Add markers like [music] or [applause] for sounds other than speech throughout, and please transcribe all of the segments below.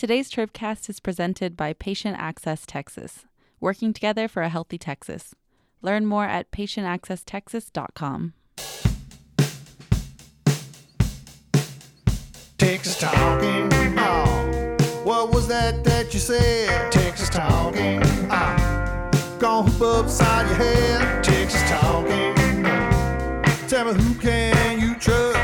Today's Tribcast is presented by Patient Access Texas, working together for a healthy Texas. Learn more at patientaccesstexas.com. Texas talking. Oh, what was that that you said? Texas talking. Uh. Oh, gonna hoop upside your head. Texas talking. Uh. Tell me who can you trust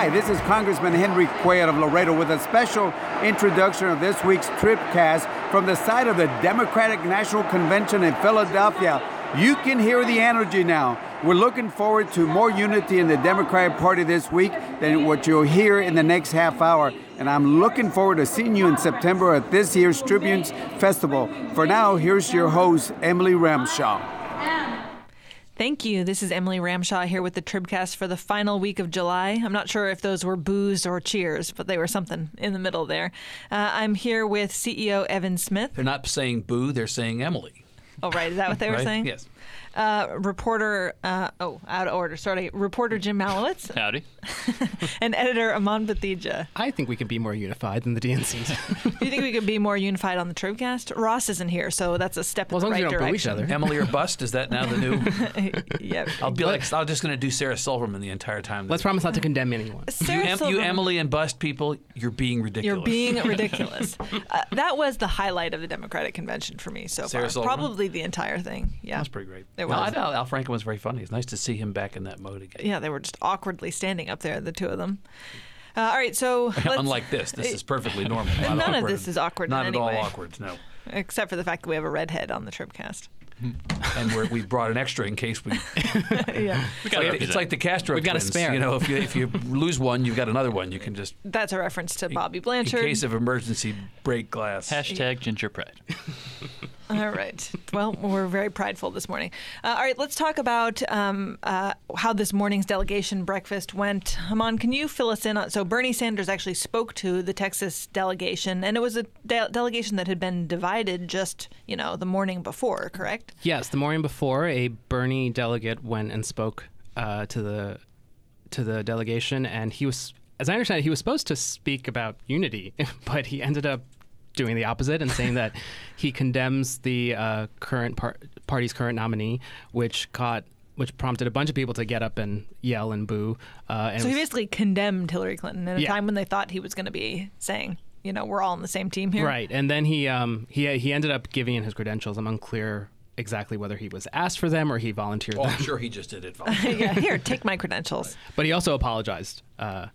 Hi, this is Congressman Henry Cuellar of Laredo with a special introduction of this week's Tribcast from the site of the Democratic National Convention in Philadelphia. You can hear the energy now. We're looking forward to more unity in the Democratic Party this week than what you'll hear in the next half hour. And I'm looking forward to seeing you in September at this year's Tribunes Festival. For now, here's your host, Emily Ramshaw. Thank you. This is Emily Ramshaw here with the Tribcast for the final week of July. I'm not sure if those were boos or cheers, but they were something in the middle there. Uh, I'm here with CEO Evan Smith. They're not saying boo, they're saying Emily. Oh, right. Is that what they were right? saying? Yes. Uh, reporter, uh, oh, out of order. Sorry. Reporter Jim Malewitz [laughs] Howdy. [laughs] and editor Aman Bathija. I think we can be more unified than the DNCs. [laughs] Do you think we could be more unified on the Tribcast? Ross isn't here, so that's a step Well, in as the right we don't each direction. other. Emily or bust, is that now the new? yep. I'll be like, I'm just going to do Sarah Silverman the entire time. Let's promise not to condemn anyone. you, Sarah em- you Emily and bust people, you're being ridiculous. You're being ridiculous. uh, that was the highlight of the Democratic convention for me so Sarah far. Silverman? Probably the entire thing. Yeah. That's pretty great. It No, I thought Al Franken was very funny. It's nice to see him back in that mode again. Yeah, they were just awkwardly standing up there, the two of them. Uh, all right, so [laughs] let's- Unlike this, this [laughs] is perfectly normal. Not None of this is awkward in Not any at all way. awkward. No. except for the fact that we have a redhead on the Tribcast. And we're, we brought an extra in case we. [laughs] yeah, we it's, like, it's like the Castro We've got a spare. You know, if you if you lose one, you've got another one. You can just that's a reference to Bobby Blanchard. in case of emergency break glass. Hashtag ginger pride. All right. Well, we're very prideful this morning. Uh, all right, let's talk about um, uh, how this morning's delegation breakfast went. Aman, can you fill us in on? So, Bernie Sanders actually spoke to the Texas delegation, and it was a de- delegation that had been divided just, you know, the morning before, correct? yes, the morning before, a Bernie delegate went and spoke uh, to the to the delegation, and he was, as I understand it, he was supposed to speak about unity, [laughs] but he ended up doing the opposite and saying that he condemns the uh, current par- party's current nominee, which caught. Which prompted a bunch of people to get up and yell and boo. Uh, and So, he was- basically condemned Hillary Clinton at a Yeah. time when they thought he was going to be saying, you know, we're all on the same team here. Right, and then he um he he ended up giving in his credentials. I'm unclear exactly whether he was asked for them or he volunteered Oh, them, I'm sure he just did it. [laughs] yeah, here, take my credentials. but he also apologized. Uh,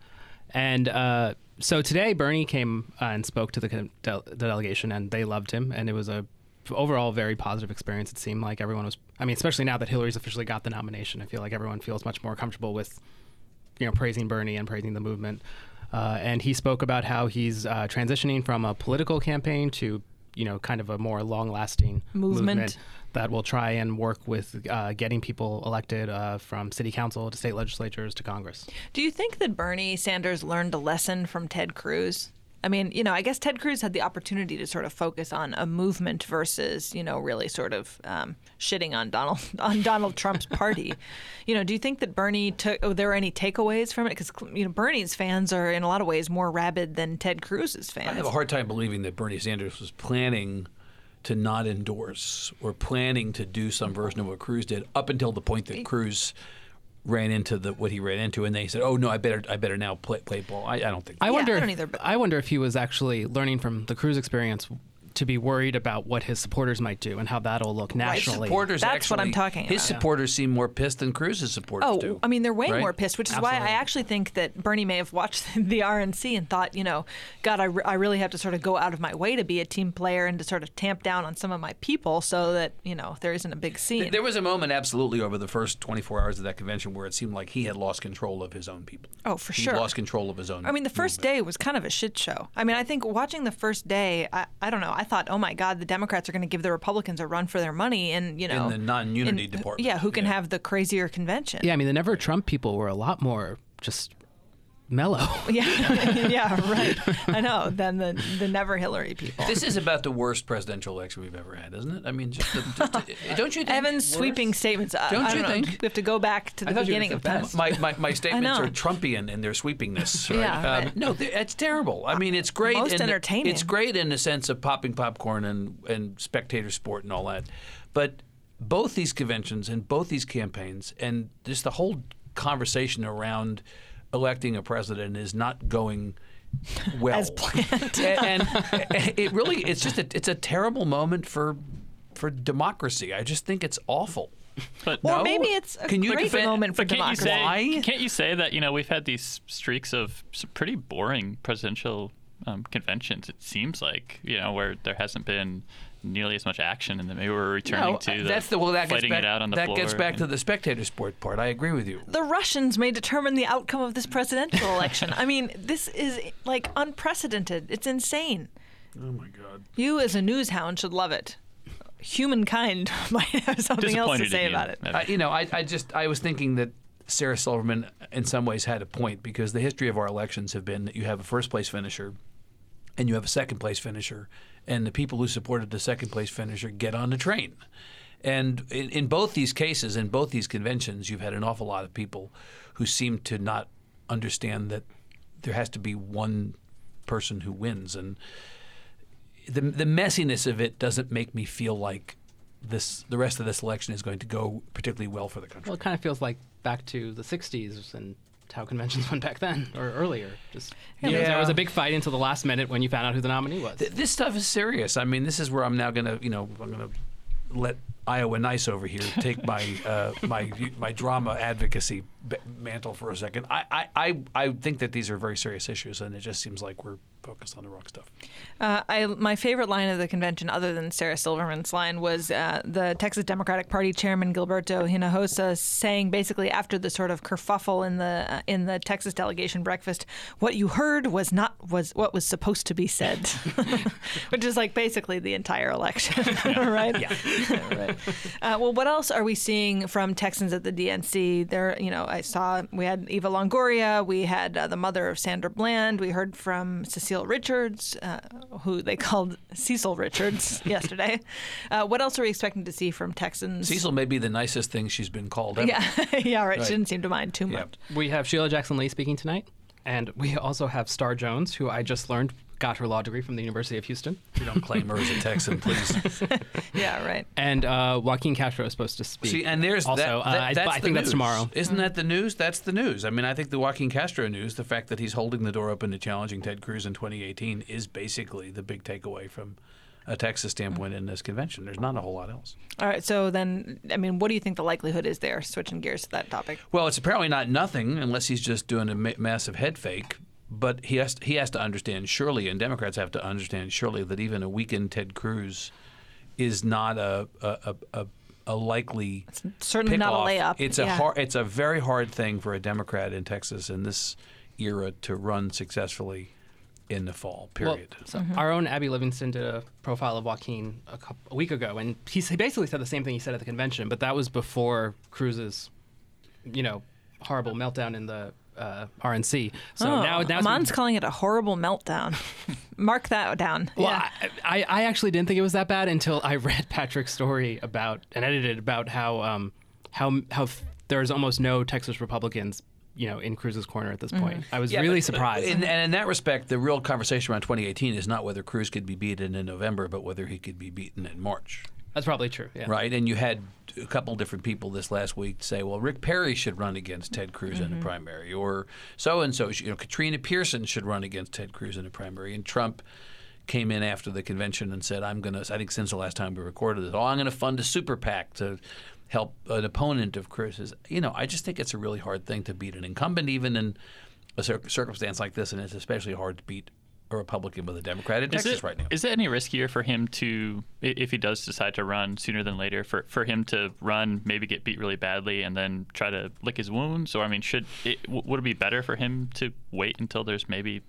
and uh, so today, Bernie came uh, and spoke to the, del- the delegation, and they loved him, and it was a overall very positive experience. It seemed like everyone was. I mean, especially now that Hillary's officially got the nomination, I feel like everyone feels much more comfortable with you know, praising Bernie and praising the movement. Uh, and he spoke about how he's uh, transitioning from a political campaign to, you know, kind of a more long-lasting Movement. That will try and work with uh, getting people elected uh, from city council to state legislatures to Congress. Do you think that Bernie Sanders learned a lesson from Ted Cruz? I mean, you know, I guess Ted Cruz had the opportunity to sort of focus on a movement versus, you know, really sort of um, shitting on Donald [laughs] on Donald Trump's party. you know, do you think that Bernie took? Oh, there were any takeaways from it? Because you know, Bernie's fans are in a lot of ways more rabid than Ted Cruz's fans. I have a hard time believing that Bernie Sanders was planning to not endorse or planning to do some version of what Cruz did up until the point that Cruz ran into the what he ran into, and they said, "Oh no, I better I better now play play ball." I, I don't think. I Yeah, wonder. I don't if, either, but- I wonder if he was actually learning from the Cruz experience to be worried about what his supporters might do and how that'll look his nationally. supporters That's what I'm talking His about. His supporters seem more pissed than Cruz's supporters Oh, do. I mean, they're way right? more pissed, which is why I actually think that Bernie may have watched [laughs] the RNC and thought, you know, God, I, re- I really have to sort of go out of my way to be a team player and to sort of tamp down on some of my people so that, you know, there isn't a big scene. There was a moment, absolutely, over the first 24 hours of that convention where it seemed like he had lost control of his own people. Oh, for he sure. lost control of his own. I mean, the first day was kind of a shit show. I mean, I think watching the first day, I, I don't know, I thought, oh my God, the Democrats are going to give the Republicans a run for their money and, you know. the non-unity in- uh, department, Yeah, who can yeah. have the crazier convention. Yeah, I mean, the Never Trump people were a lot more just mellow. [laughs] Yeah, [laughs] yeah, right. I know. Than the the never Hillary people. This is about the worst presidential election we've ever had, isn't it? I mean, just, the, just the- [laughs] don't you think? Evan's sweeping statements. I- Don't you know. think? we have to go back to the I thought you were beginning gonna of say time? my, my, my, my statements are Trumpian in their sweepingness. Right? Yeah, Um, right. no, it's terrible. I mean, it's great. Most in the- entertaining. it's great in the sense of popping popcorn and, and spectator sport and all that. But both these conventions and both these campaigns and just the whole conversation around electing a president is not going [laughs] well As planned. and, and [laughs] it really it's just a, it's a terrible moment for for democracy. I just think it's awful. But Or No? maybe it's a Can you great defend- moment for But can't you democracy. say Why? can't you say that you know we've had these streaks of some pretty boring presidential um, conventions? It seems like you know where there hasn't been nearly as much action, and then maybe we're returning No, to the that's the well that gets fighting back, it out on the that floor. gets back to the spectator sport part. I agree with you. the Russians may determine the outcome of this presidential election. I mean, this is like unprecedented. It's insane. Oh my god. You, as a news hound, should love it. Humankind [laughs] might have something else to say you, about it. Evan. I, you know, I, I just I was thinking that Sarah Silverman in some ways had a point because the history of our elections have been that you have a first place finisher and you have a second place finisher and the people who supported the second place finisher get on the train. And in, in both these cases, in both these conventions, you've had an awful lot of people who seem to not understand that there has to be one person who wins. And the, the messiness of it doesn't make me feel like this the rest of this election is going to go particularly well for the country. Well, it kind of feels like back to the '60s and how conventions [laughs] went back then or earlier. Just you know, Yeah. there was a big fight until the last minute when you found out who the nominee was. Th- this stuff is serious. I mean, this is where I'm now going to, you know, I'm going to let Iowa Nice over here take my uh, my my drama advocacy mantle for a second. I, I, I, I think that these are very serious issues, and it just seems like we're focused on the wrong stuff. Uh, I, my favorite line of the convention, other than Sarah Silverman's line, was uh, the Texas Democratic Party chairman Gilberto Hinojosa saying, basically after the sort of kerfuffle in the uh, in the Texas delegation breakfast, "What you heard was not was what was supposed to be said," [laughs] which is like basically the entire election, [laughs] right? Yeah. [laughs] right. [laughs] Uh, well, what else are we seeing from Texans at the DNC? There, you know, I saw we had Eva Longoria, we had uh, the mother of Sandra Bland, we heard from Cecile Richards, uh, who they [laughs] called Cecil Richards [laughs] yesterday. Uh, what else are we expecting to see from Texans? Cecil may be the nicest thing she's been called ever. Yeah, yeah, right. Right. She didn't seem to mind too Yeah. much. We have Sheila Jackson Lee speaking tonight, and we also have Star Jones, who I just learned got her law degree from the University of Houston, You don't claim her as a Texan, please. [laughs] Yeah, right. and uh, Joaquin Castro is supposed to speak. See, and there's also. that, uh, that- I, that's I the think that's tomorrow. Isn't that the news? That's the news. I mean, I think the Joaquin Castro news, the fact that he's holding the door open to challenging Ted Cruz in 2018, is basically the big takeaway from a Texas standpoint in this convention. There's not a whole lot else. All right. So then, I mean, what do you think the likelihood is there? Switching gears to that topic. Well, it's apparently not nothing unless he's just doing a ma- massive head fake. But he has he has to understand surely, and Democrats have to understand surely that even a weakened Ted Cruz is not a a, a, a, a likely Certainly not a pick-off. layup. It's a hard, it's a very hard thing for a Democrat in Texas in this era to run successfully in the fall. Period. Well, so mm-hmm. Our own Abby Livingston did a profile of Joaquin a, couple, a week ago, and he, he basically said the same thing he said at the convention, but that was before Cruz's, you know, horrible meltdown in the uh, RNC. So oh, now, now it's- Aman's calling it a horrible meltdown. [laughs] Mark that down. Well, yeah. I, I, I actually didn't think it was that bad until I [laughs] read Patrick's story about and edited about how um, how how f- there's almost no Texas Republicans, you know, in Cruz's corner at this point. I was Yeah, really but- surprised. In, and in that respect, the real conversation around 2018 is not whether Cruz could be beaten in November, but whether he could be beaten in March. That's probably true. Yeah. right? And you had a couple different people this last week say, well, Rick Perry should run against Ted Cruz in the mm-hmm. primary, or so and so. You know, Katrina Pearson should run against Ted Cruz in the primary, and Trump came in after the convention and said, I'm going to. I think since the last time we recorded it, oh, I'm going to fund a super PAC to help an opponent of Cruz's. You know, I just think it's a really hard thing to beat an incumbent, even in a cir- circumstance like this, and it's especially hard to beat a Republican with a Democrat in Is Texas it, right now. is it any riskier for him to, if he does decide to run sooner than later, for, for him to run, maybe get beat really badly, and then try to lick his wounds? Or I mean, should it, w- would it be better for him to wait until there's maybe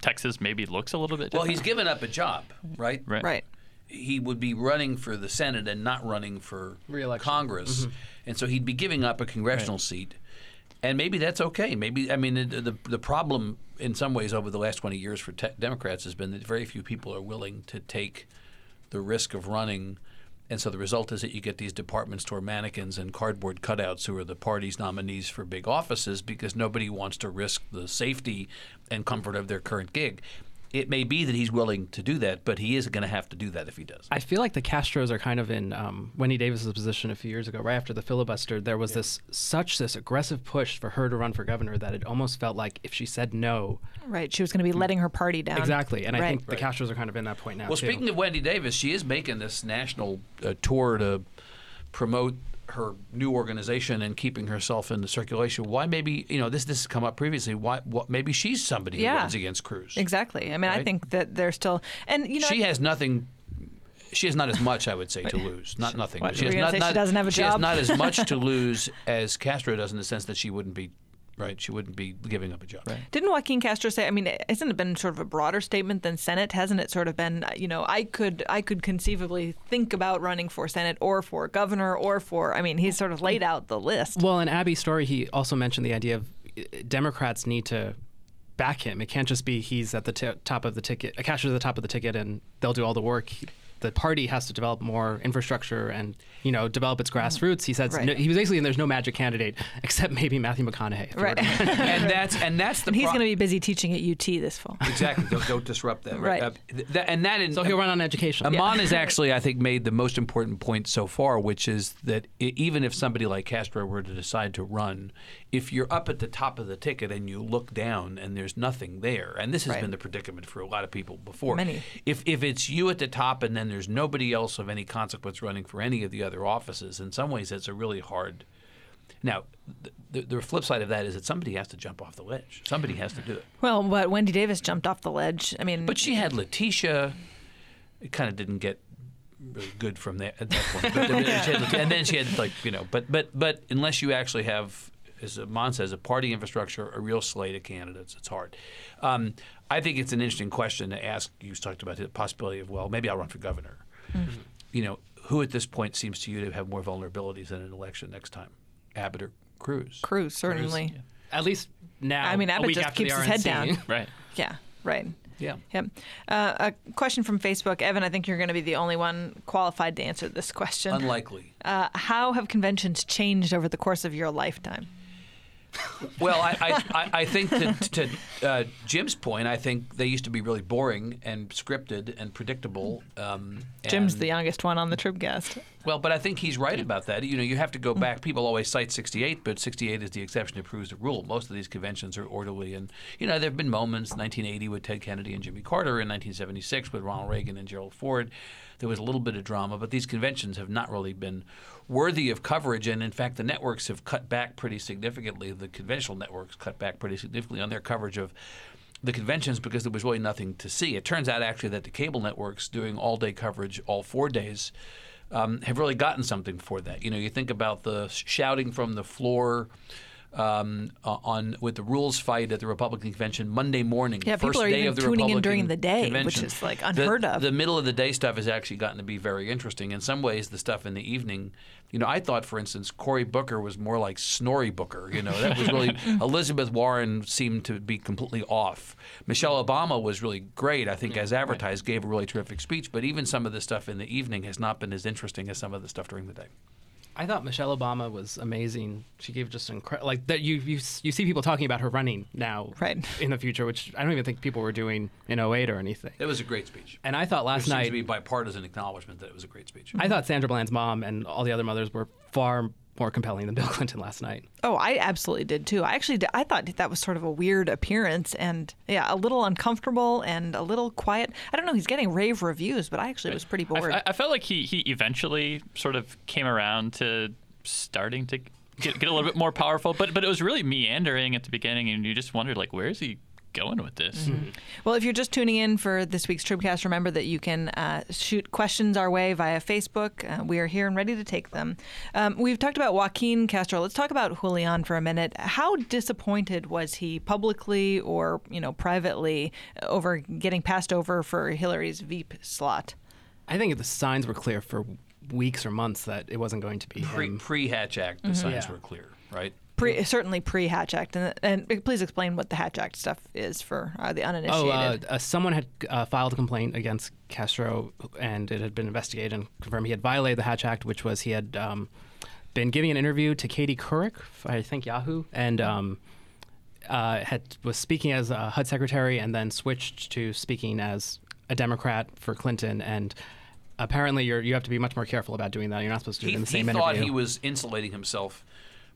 Texas maybe looks a little bit? well, he's given up a job, right? right. right. he would be running for the Senate and not running for Re-election. Congress, mm-hmm. and so he'd be giving up a congressional seat. And maybe that's okay. Maybe I mean the the, the problem in some ways over the last 20 years for te- Democrats has been that very few people are willing to take the risk of running. And so the result is that you get these department store mannequins and cardboard cutouts who are the party's nominees for big offices because nobody wants to risk the safety and comfort of their current gig. It may be that he's willing to do that, but he is going to have to do that if he does. I feel like the Castros are kind of in um, Wendy Davis's position a few years ago, right after the filibuster. There was this such this aggressive push for her to run for governor that it almost felt like if she said no, Right. She was going to be letting her party down. exactly. And I Right. think the Castros are kind of in that point now. Well, too. speaking of Wendy Davis, she is making this national uh, tour to promote her new organization and keeping herself in the circulation. Why maybe you know this this has come up previously. Why what, maybe she's somebody who Yeah. runs against Cruz. Exactly. I mean, I think that they're still, and you know, She has nothing. She has not as much, I would say, to lose. Not nothing. What, she has gonna not, she doesn't have a she has job? not as much to [laughs] lose as Castro does in the sense that she wouldn't be right. She wouldn't be giving up a job. Right. Didn't Joaquin Castro say? I mean, hasn't it been sort of a broader statement than Senate? Hasn't it sort of been? You know, I could I could conceivably think about running for Senate or for governor or for. I mean, he's sort of laid out the list. Well, in Abby's story, he also mentioned the idea of uh, Democrats need to back him. It can't just be he's at the t- top of the ticket, a cashier at the top of the ticket, and they'll do all the work. He- the party has to develop more infrastructure and you know develop its grassroots. He says Right. no, he was basically and there's no magic candidate except maybe Matthew McConaughey. if he were Right. [laughs] and that's and that's the. And he's pro- going to be busy teaching at UT this fall. exactly. Don't, don't disrupt that. [laughs] Right. Uh, th- that- and that in, So he'll run on education. Aman has [laughs] actually, I think, made the most important point so far, which is that i even if somebody like Castro were to decide to run, if you're up at the top of the ticket and you look down and there's nothing there, and this has Right. been the predicament for a lot of people before. Many. If if it's you at the top and then there's nobody else of any consequence running for any of the other offices, in some ways that's a really hard. Now, the, the flip side of that is that somebody has to jump off the ledge. Somebody has to do it. Well, but Wendy Davis jumped off the ledge. I mean, But she had Letitia. It kind of didn't get really good from there at that point. But and then she had like you know, but but but unless you actually have, as Mon says, a party infrastructure, a real slate of candidates, it's hard. Um, I think it's an interesting question to ask. You talked about the possibility of well, maybe I'll run for governor. You know, who at this point seems to you to have more vulnerabilities in an election next time, Abbott or Cruz? Cruz certainly. At least now. I mean, a Abbott just keeps his head down. [laughs] Right. Yeah. Right. Yeah. Yep. Uh, a question from Facebook. Evan, I think you're going to be the only one qualified to answer this question. Unlikely. Uh, how have conventions changed over the course of your lifetime? Well, I, I, I- think to, to uh, Jim's point, I think they used to be really boring and scripted and predictable. Um, Jim's and- the youngest one on the Tribcast. Well, but I think he's right about that. You know, you have to go hmm. back. People always cite 68, but 68 is the exception that proves the rule. Most of these conventions are orderly. And, you know, there have been moments, 1980 with Ted Kennedy and Jimmy Carter, in 1976 with Ronald Reagan and Gerald Ford. There was a little bit of drama, but these conventions have not really been worthy of coverage. And, in fact, the networks have cut back pretty significantly. The conventional networks cut back pretty significantly on their coverage of the conventions because there was really nothing to see. It turns out actually that the cable networks doing all day coverage all four days um, have really gotten something for that. You know, you think about the shouting from the floor. Um, uh, on with the rules fight at the Republican convention Monday morning, Yeah, first people are day even of the tuning in during the day, which is, like, The- unheard of. The middle of the day stuff has actually gotten to be very interesting. In some ways, the stuff in the evening, you know, I thought, for instance, Cory Booker was more like Snorri Booker. You know, that was really [laughs] Elizabeth Warren seemed to be completely off. Michelle Obama was really great. I think, as advertised, gave a really terrific speech. But even some of the stuff in the evening has not been as interesting as some of the stuff during the day. I thought Michelle Obama was amazing. She gave just incredible, like that. You, you you see people talking about her running now, Right. in the future, which I don't even think people were doing in 08 or anything. It was a great speech. And I thought There last seems night, to be bipartisan acknowledgement that it was a great speech. I thought Sandra Bland's mom and all the other mothers were far more compelling than Bill [laughs] Clinton last night. Oh, I absolutely did too. I actually did, I thought that was sort of a weird appearance and yeah, a little uncomfortable and a little quiet. I don't know. He's getting rave reviews, but I actually was pretty I, bored. I- I felt like he, he eventually sort of came around to starting to get, get a little bit more powerful, but but it was really meandering at the beginning, and you just wondered like, where is he going with this? Well, if you're just tuning in for this week's Tribcast, remember that you can uh, shoot questions our way via Facebook. Uh, we are here and ready to take them. Um, we've talked about Joaquin Castro. Let's talk about Julian for a minute. How disappointed was he publicly or you know privately over getting passed over for Hillary's Veep slot? I think the signs were clear for weeks or months that it wasn't going to be Pre him. pre Hatch Act, the signs Yeah. were clear, right? Pre, certainly pre Hatch Act, and, and please explain what the Hatch Act stuff is for uh, the Oh, uninitiated. uh, uh, someone had uh, filed a complaint against Castro, and it had been investigated and confirmed he had violated the Hatch Act, which was he had um, been giving an interview to Katie Couric, I think Yahoo, and um, uh, had was speaking as a HUD secretary, and then switched to speaking as a Democrat for Clinton, and. Apparently, you're, you have to be much more careful about doing that. You're not supposed to do He, it in the he same thought interview. he was insulating himself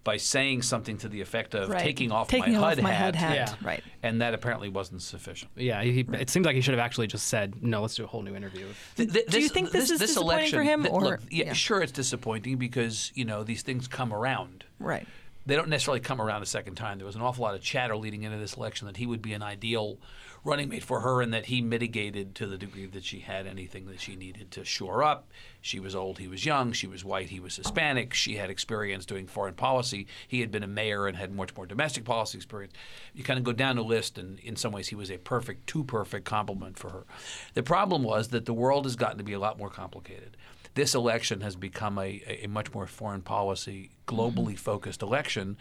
by saying something to the effect of Right. taking off Taking my off HUD my hat. HUD hat. Yeah. Right. And that apparently wasn't sufficient. yeah, he, it seems like he should have actually just said, "No, let's do a whole new interview." Th- th- Do you think this is disappointing election, for him, th- or- look, yeah, yeah. sure, it's disappointing because you know these things come around. Right. They don't necessarily come around a second time. There was an awful lot of chatter leading into this election that he would be an ideal running mate for her, and that he mitigated to the degree that she had anything that she needed to shore up. She was old, he was young. She was white, he was Hispanic. She had experience doing foreign policy. He had been a mayor and had much more domestic policy experience. You kind of go down the list, and in some ways, he was a perfect, too perfect complement for her. The problem was that the world has gotten to be a lot more complicated this election has become a, a, much more foreign policy, globally focused election.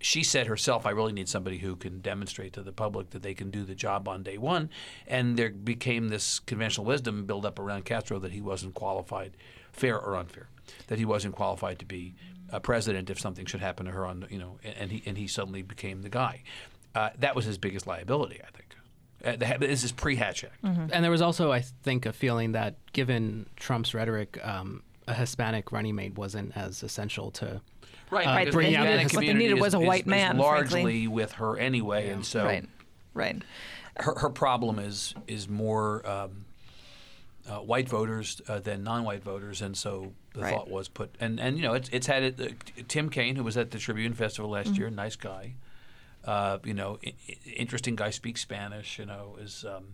She said herself, I really need somebody who can demonstrate to the public that they can do the job on day one. And there became this conventional wisdom built up around Castro that he wasn't qualified, fair or unfair, that he wasn't qualified to be a president if something should happen to her on, you know, and he, and he suddenly became the guy. Uh, that was his biggest liability, I think. Uh, the, this is pre-Hatch Act. And there was also, I think, a feeling that given Trump's rhetoric, um, a Hispanic running mate wasn't as essential to. Right, uh, because bringing the out the Hispanic what they community needed is- was a white is man, largely frankly. with her anyway, and so Right. Right. her, her problem is is more um, uh, white voters uh, than non-white voters, and so the Right. thought was put and and you know it's it's had it. Uh, Tim Kaine, who was at the Tribune Festival last Mm-hmm. year, nice guy, uh, you know, I- I- interesting guy, speaks Spanish, you know, is. Um,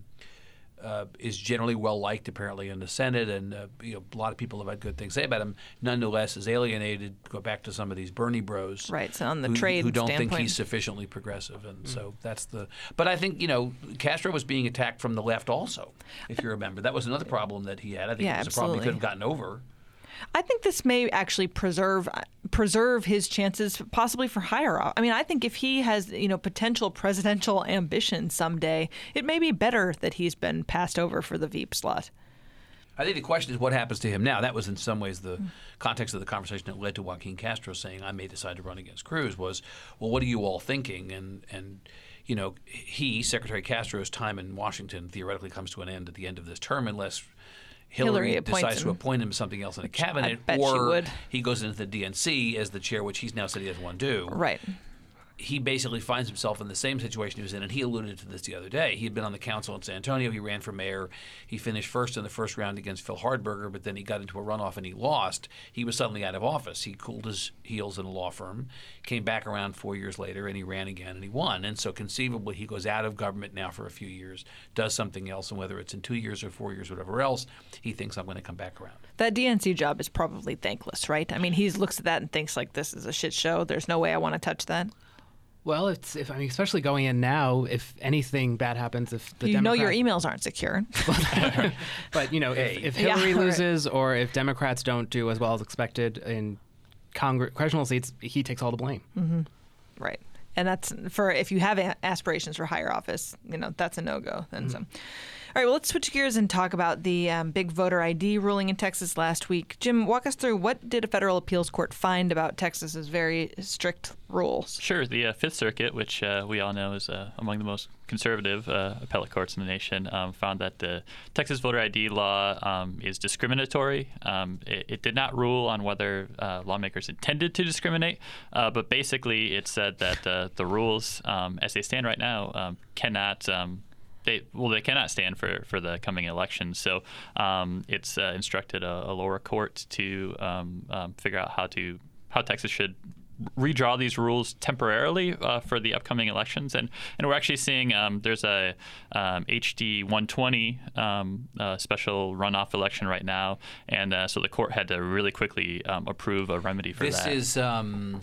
uh, is generally well liked apparently in the Senate, and uh, you know, a lot of people have had good things to say about him. Nonetheless, is alienated. Go back to some of these Bernie Bros, Right, so on the who, trade who don't think he's sufficiently progressive, and so that's the. But I think you know Castro was being attacked from the left also. If you remember, that was another problem that he had. I think Yeah, it was a problem he could have gotten over. I think this may actually preserve preserve his chances, possibly for higher. I mean, I think if he has you know potential presidential ambition someday, it may be better that he's been passed over for the Veep slot. I think the question is what happens to him now. That was in some ways the context of the conversation that led to Joaquin Castro saying, "I may decide to run against Cruz." Was well, what are you all thinking? And and you know, he Secretary Castro's time in Washington theoretically comes to an end at the end of this term, unless. Hillary, Hillary decides to appoint him something else in a cabinet, or he goes into the DNC as the chair, which he's now said he doesn't want to do. Right. He basically finds himself in the same situation he was in, and he alluded to this the other day. He had been on the council in San Antonio. He ran for mayor. He finished first in the first round against Phil Hardberger, but then he got into a runoff and he lost. He was suddenly out of office. He cooled his heels in a law firm, came back around four years later, and he ran again and he won. And so conceivably, he goes out of government now for a few years, does something else, and whether it's in two years or four years, whatever else, he thinks I'm going to come back around. That DNC job is probably thankless, right? I mean, he looks at that and thinks like, "This is a shit show. There's no way I want to touch that." Well, it's if I mean, especially going in now, if anything bad happens, if the you know your emails aren't secure. [laughs] But you know, Hey. if, if Yeah, Hillary right. loses or if Democrats don't do as well as expected in Congress, congressional seats, he takes all the blame. Mm-hmm. Right. And that's for if you have a- aspirations for higher office, you know, that's a no go. And so, all right, well, let's switch gears and talk about the um, big voter ID ruling in Texas last week. Jim, walk us through what did a federal appeals court find about Texas's very strict rules? Sure. The uh, Fifth Circuit, which uh, we all know is uh, among the most conservative uh, appellate courts in the nation, um, found that the Texas voter ID law um, is discriminatory. Um, it, it did not rule on whether uh, lawmakers intended to discriminate, uh, but basically it said that the rules, um, as they stand right now, um, cannot. They, well, they cannot stand for, for the coming election. So um, it's uh, instructed a, a lower court to um, um, figure out how to how Texas should redraw these rules temporarily uh, for the upcoming elections, and and we're actually seeing um, there's a um, HD 120 um, uh, special runoff election right now, and uh, so the court had to really quickly um, approve a remedy for This that. is um,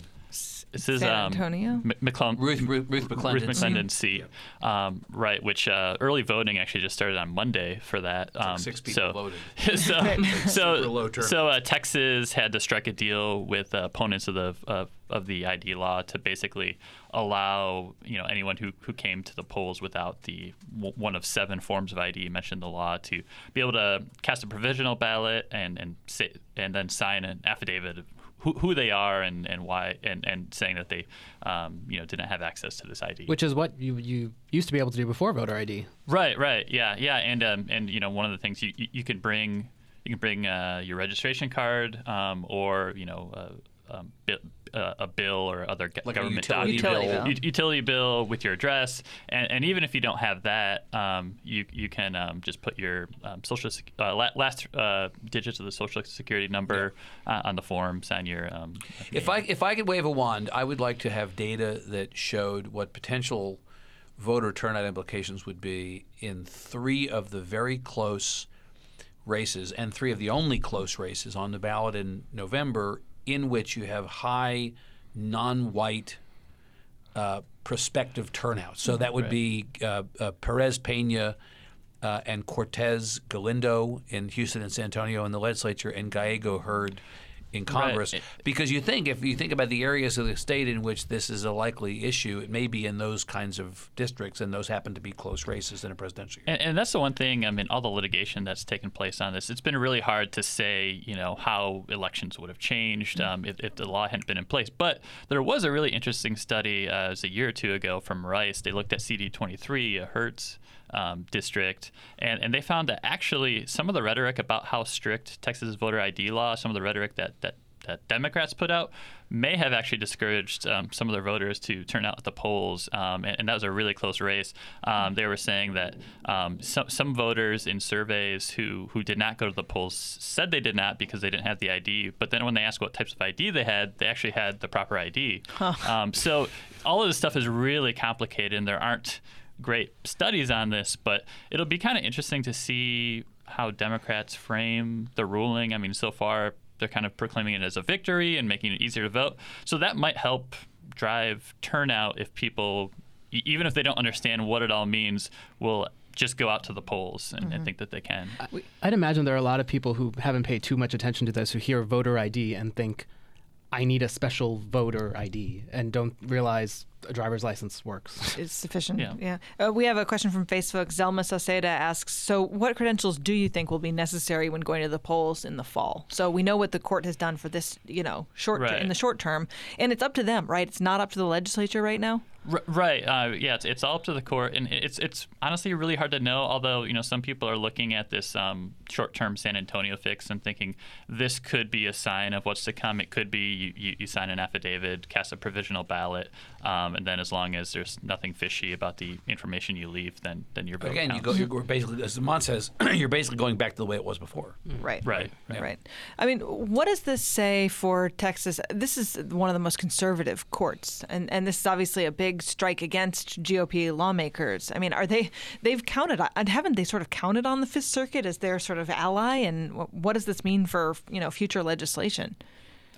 This is San um, Antonio? M- McClellan, Ruth Ruth, Ruth McClendon. Ruth McClendon seat, um, right? Which uh, early voting actually just started on Monday for that. Um, six people so, voted. [laughs] [laughs] so, super low so, so uh, Texas had to strike a deal with uh, opponents of the of, of the ID law to basically allow you know anyone who, who came to the polls without the w- one of seven forms of ID mentioned in the law to be able to cast a provisional ballot and and say, and then sign an affidavit of who, who they are and, and why and, and saying that they um, you know didn't have access to this ID. Which is what you you used to be able to do before voter ID. Right, right, yeah, yeah, and um, and you know one of the things you you, you can bring you can bring uh, your registration card um, or you know uh, um, bi- uh, a bill or other go- Like a government utility document, bill. U- utility bill with your address, and, and even if you don't have that, um, you you can um, just put your um, social sec- uh, la- last uh, digits of the social security number uh, on the form, sign your. Um, If I if I could wave a wand, I would like to have data that showed what potential voter turnout implications would be in three of the very close races and three of the only close races on the ballot in November in which you have high non-white uh, prospective turnout. So that would be uh, uh, Perez Pena uh, and Cortez Galindo in Houston and San Antonio in the legislature, and Gallego Hurd in Congress. It- Because you think if you think about the areas of the state in which this is a likely issue, it may be in those kinds of districts, and those happen to be close races in a presidential year. And, and that's the one thing. I mean, all the litigation that's taken place on this, it's been really hard to say, you know, how elections would have changed um, if, if the law hadn't been in place. But there was a really interesting study, uh, it was a year or two ago from Rice. They looked at CD23, a Hurd's um, district, and, and they found that actually some of the rhetoric about how strict Texas voter ID law, some of the rhetoric that that that Democrats put out may have actually discouraged um, some of their voters to turn out at the polls, um, and, and that was a really close race. Um, they were saying that um, some, some voters in surveys who, who did not go to the polls said they did not because they didn't have the ID, but then when they asked what types of ID they had, they actually had the proper ID. Um, so all of this stuff is really complicated, and there aren't great studies on this, but it'll be kind of interesting to see how Democrats frame the ruling. I mean, so far they're kind of proclaiming it as a victory and making it easier to vote. So that might help drive turnout if people, e- even if they don't understand what it all means, will just go out to the polls and, and mm-hmm. think that they can. I'd imagine there are a lot of people who haven't paid too much attention to this who hear voter ID and think, I need a special voter ID, and don't realize a driver's license works. [laughs] It's sufficient. Yeah. Yeah. Uh, we have a question from Facebook. Zelma Saceda asks, so what credentials do you think will be necessary when going to the polls in the fall? So we know what the court has done for this, you know, short Right. in the short term, and it's up to them, right? It's not up to the legislature right now. R- right. Uh, yeah. It's, it's all up to the court, and it's it's honestly really hard to know. Although you know some people are looking at this um, short-term San Antonio fix and thinking this could be a sign of what's to come. It could be you, you, you sign an affidavit, cast a provisional ballot, um, and then as long as there's nothing fishy about the information you leave, then then your vote Again, you go you're basically, as Mont says, [clears throat] you're basically going back to the way it was before. Right. Right. Right. I mean, what does this say for Texas? This is one of the most conservative courts, and and this is obviously a big strike against GOP lawmakers. I mean, are they? They've counted on, haven't they? Sort of counted on the Fifth Circuit as their sort of ally, and what does this mean for you know future legislation?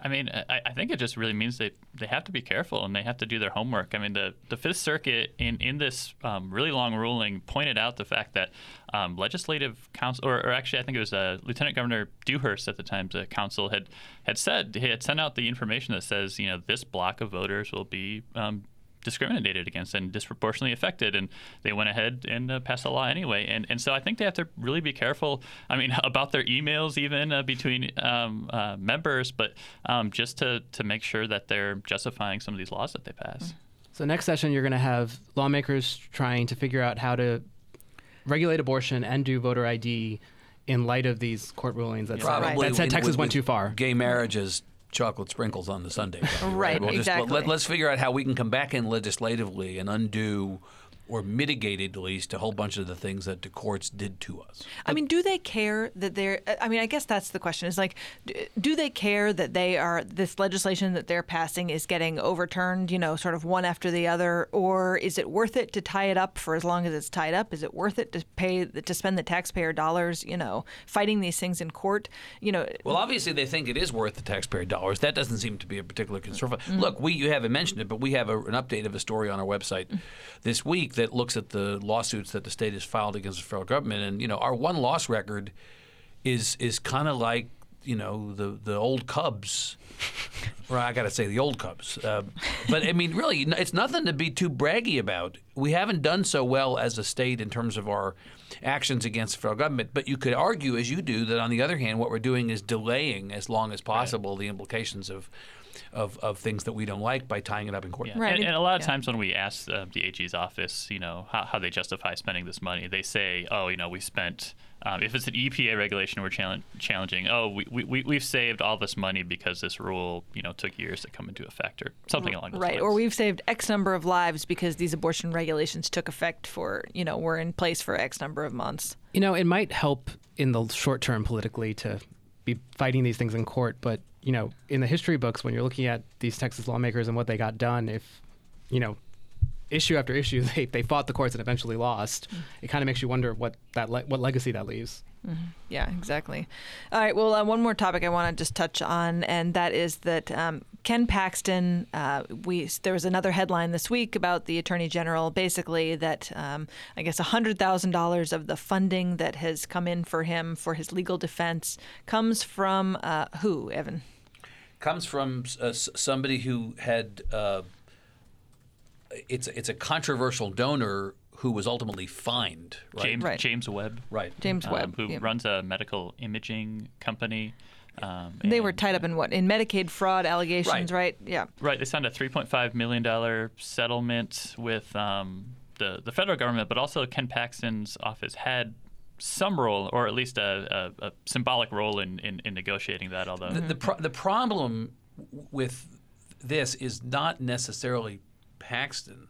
I mean, I, I think it just really means they, they have to be careful and they have to do their homework. I mean, the, the Fifth Circuit in, in this um, really long ruling pointed out the fact that um, legislative council, or, or actually, I think it was uh, Lieutenant Governor Dewhurst at the time, the council had had said he had sent out the information that says, you know, this block of voters will be um, discriminated against and disproportionately affected. And they went ahead and uh, passed a law anyway. And and so I think they have to really be careful. I mean, [laughs] about their emails even uh, between um, uh, members, but um, just to to make sure that they're justifying some of these laws that they pass. So next session, you're going to have lawmakers trying to figure out how to regulate abortion and do voter ID in light of these court rulings that, Probably that said with- Texas with- went too far. Gay marriage is chocolate sprinkles on the sundae. [laughs] Right, We'll just- exactly. let, us figure out how we can come back in legislatively and undo or mitigated at least a whole bunch of the things that the courts did to us. I mean, do they care that they're? I mean, I guess that's the question. Is like, do they care that they are this legislation that they're passing is getting overturned? You know, sort of one after the other, or is it worth it to tie it up for as long as it's tied up? Is it worth it to pay to spend the taxpayer dollars? You know, fighting these things in court. You know, Well, obviously they think it is worth the taxpayer dollars. That doesn't seem to be a particular concern. for- Look, we you haven't mentioned it, but we have a, an update of a story on our website mm. this week that looks at the lawsuits that the state has filed against the federal government, and you know our one loss record is is kind of like you know the the old Cubs. [laughs] I got to say the old Cubs. Uh, but I mean, really, it's nothing to be too braggy about. We haven't done so well as a state in terms of our actions against the federal government. But you could argue, as you do, that on the other hand, what we're doing is delaying as long as possible the implications of, of of things that we don't like by tying it up in court. Yeah. Right. And, and a lot of Yeah. times when we ask uh, the AG's office, you know, how, how they justify spending this money, they say, oh, you know, we spent, um, if it's an EPA regulation we're challenge, challenging, oh, we, we, we've saved all this money because this rule, you know, took years to come into effect or something along those right? lines. Right. Or we've saved X number of lives because these abortion regulations took effect for you know were in place for X number of months. You know, it might help in the short term politically to be fighting these things in court, but you know, in the history books, when you're looking at these Texas lawmakers and what they got done, if you know, issue after issue, [laughs] they, they fought the courts and eventually lost. It kind of makes you wonder what that le- what legacy that leaves. Yeah, exactly. All right. Well, uh, one more topic I want to just touch on, and that is that um, Ken Paxton. Uh, we there was another headline this week about the Attorney General, basically that um, I guess hundred thousand dollars of the funding that has come in for him for his legal defense comes from uh, who, Evan? Comes from uh, somebody who had uh, it's it's a controversial donor who was ultimately fined. Right. James, Right. James Webb, Right. James um, Webb, who yeah. runs a medical imaging company. Um, They were tied up in what? In Medicaid fraud allegations, right? Right. Yeah. Right, they signed a 3.5 million dollar settlement with um, the the federal government, but also Ken Paxton's office had some role, or at least a, a, a symbolic role in, in, in negotiating that. Although The, the, pro- the problem with this is not necessarily Paxton,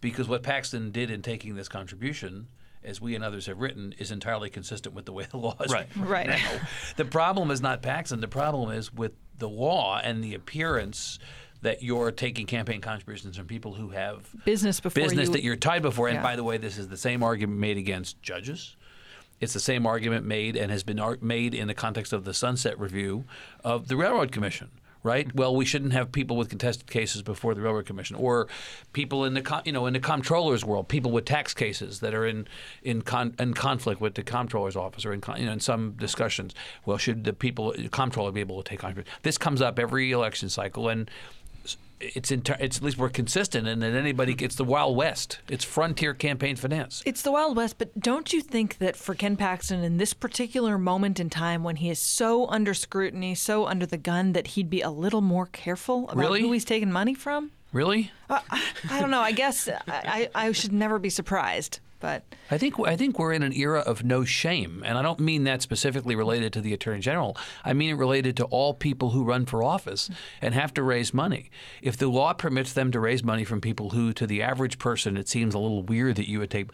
because what Paxton did in taking this contribution, as we and others have written, is entirely consistent with the way [laughs] the law is Right. Right. now. The problem is not Paxton. The problem is with the law and the appearance that you're taking campaign contributions from people who have Business before business you- that you're tied before. And Yeah. by the way, this is the same argument made against judges. It's the same argument made and has been ar- made in the context of the Sunset Review of the Railroad Commission. Right. Mm-hmm. Well, we shouldn't have people with contested cases before the Railroad Commission, or people in the you know in the comptroller's world, people with tax cases that are in in, con- in conflict with the comptroller's office, or in con- you know in some discussions. Well, should the people the comptroller be able to take on? This comes up every election cycle, and it's inter- it's at least we're consistent and that anybody it's the wild west it's frontier campaign finance It's the Wild West, but don't you think that for Ken Paxton in this particular moment in time when he is so under scrutiny, so under the gun, that he'd be a little more careful about Really? who he's taking money from? really uh, I don't know. I guess I, I I should never be surprised, but I think I think we're in an era of no shame, and I don't mean that specifically related to the attorney general. I mean it related to all people who run for office and have to raise money. If the law permits them to raise money from people who, to the average person, it seems a little weird that you would take.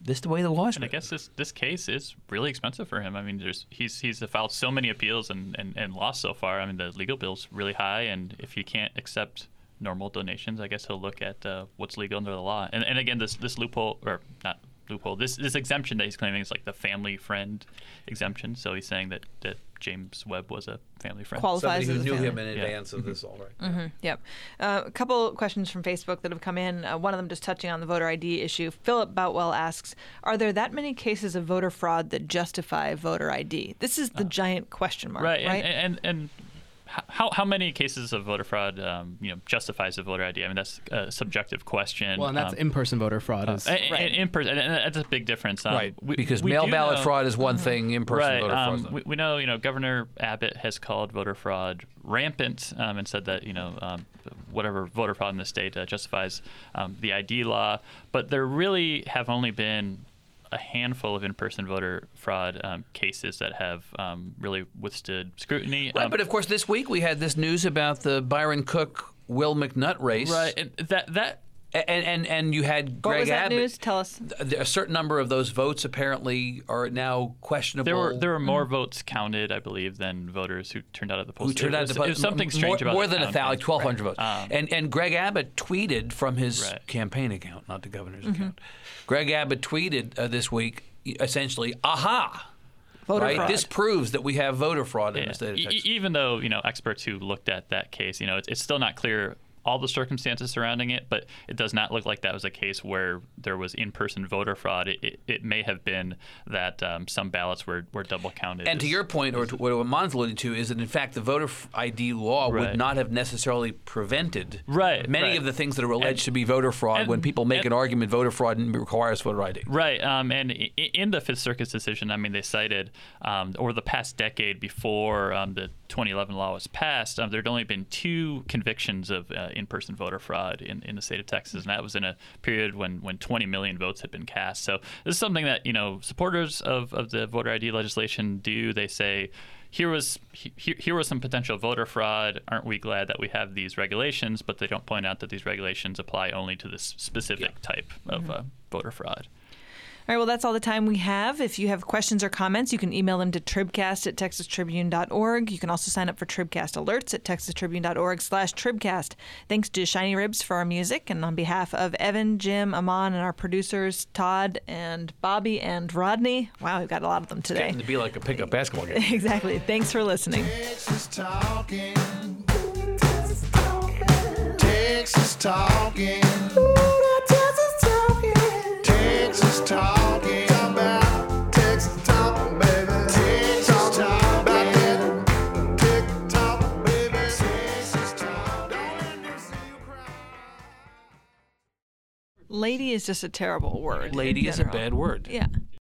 This the way the law is. And I guess this this case is really expensive for him. I mean, there's he's he's filed so many appeals and, and, and lost so far. I mean, the legal bill's really high, and if he can't accept normal donations, I guess he'll look at uh, what's legal under the law. And and again, this this loophole or not loophole, this this exemption that he's claiming is like the family friend exemption. So he's saying that that James Webb was a family friend. qualifies Somebody who as knew family. him in Yeah. advance of this, all right. Yep. Uh, a couple questions from Facebook that have come in. Uh, one of them just touching on the voter ID issue. Philip Boutwell asks Are there that many cases of voter fraud that justify voter ID? This is the giant question mark, right? right, And, and and how how many cases of voter fraud um, you know justifies a voter ID? I mean, that's a subjective question. Well, and that's Um, in-person voter fraud. Is, And, and, in person, and that's a big difference. Um, right, we- because we mail ballot know- fraud is one thing, in-person Right. voter fraud. Um, is we, we know, you know, Governor Abbott has called voter fraud rampant um, and said that, you know, um, whatever voter fraud in the state uh, justifies um, the ID law. But there really have only been a handful of in-person voter fraud um, cases that have um, really withstood scrutiny. Right, Um, but of course, this week we had this news about the Byron Cook Will McNutt race. Right, and that that And and and you had What Greg was that Abbott. news? Tell us. A certain number of those votes apparently are now questionable. There were there were more votes counted, I believe, than voters who turned out at the polls. who turned out was, to vote it was something strange more, about more than a counting. thousand, like twelve hundred votes. Um, and and Greg Abbott tweeted from his Right. campaign account, not the governor's Mm-hmm. account. Greg Abbott tweeted uh, this week essentially, "Aha." Voter right? fraud. This proves that we have voter fraud in Yeah. the state of Texas. e- even though you know experts who looked at that case, you know, it's, it's still not clear all the circumstances surrounding it, but it does not look like that was a case where there was in-person voter fraud. It, it, it may have been that um, some ballots were, were double counted. And to your point, or to what Aman's alluding to, is that in fact the voter ID law would not have necessarily prevented Right, many right. of the things that are alleged And- to be voter fraud. and- when people make and- an argument, voter fraud requires voter ID. Right, um, and in the Fifth Circuit's decision, I mean, they cited um, over the past decade before um, the 2011 law was passed, um, there had only been two convictions of uh, in-person voter fraud in, in the state of Texas, and that was in a period when, when 20 million votes had been cast. So this is something that you know supporters of, of the voter ID legislation do. They say. Here was here, here was some potential voter fraud. Aren't we glad that we have these regulations? But they don't point out that these regulations apply only to this specific type of uh, voter fraud. All right, well, that's all the time we have. If you have questions or comments, you can email them to tribcast at texastribune.org. You can also sign up for Tribcast alerts at texastribune.org slash tribcast. Thanks to Shiny Ribs for our music. And on behalf of Evan, Jim, Aman, and our producers, Todd and Bobby and Rodney, wow, we've got a lot of them today. Getting to be like a pickup basketball game. [laughs] exactly. Thanks for listening. Texas talking. Texas talking. Texas talking. Texas talking. Lady is just a terrible word. Lady is a bad word. Yeah.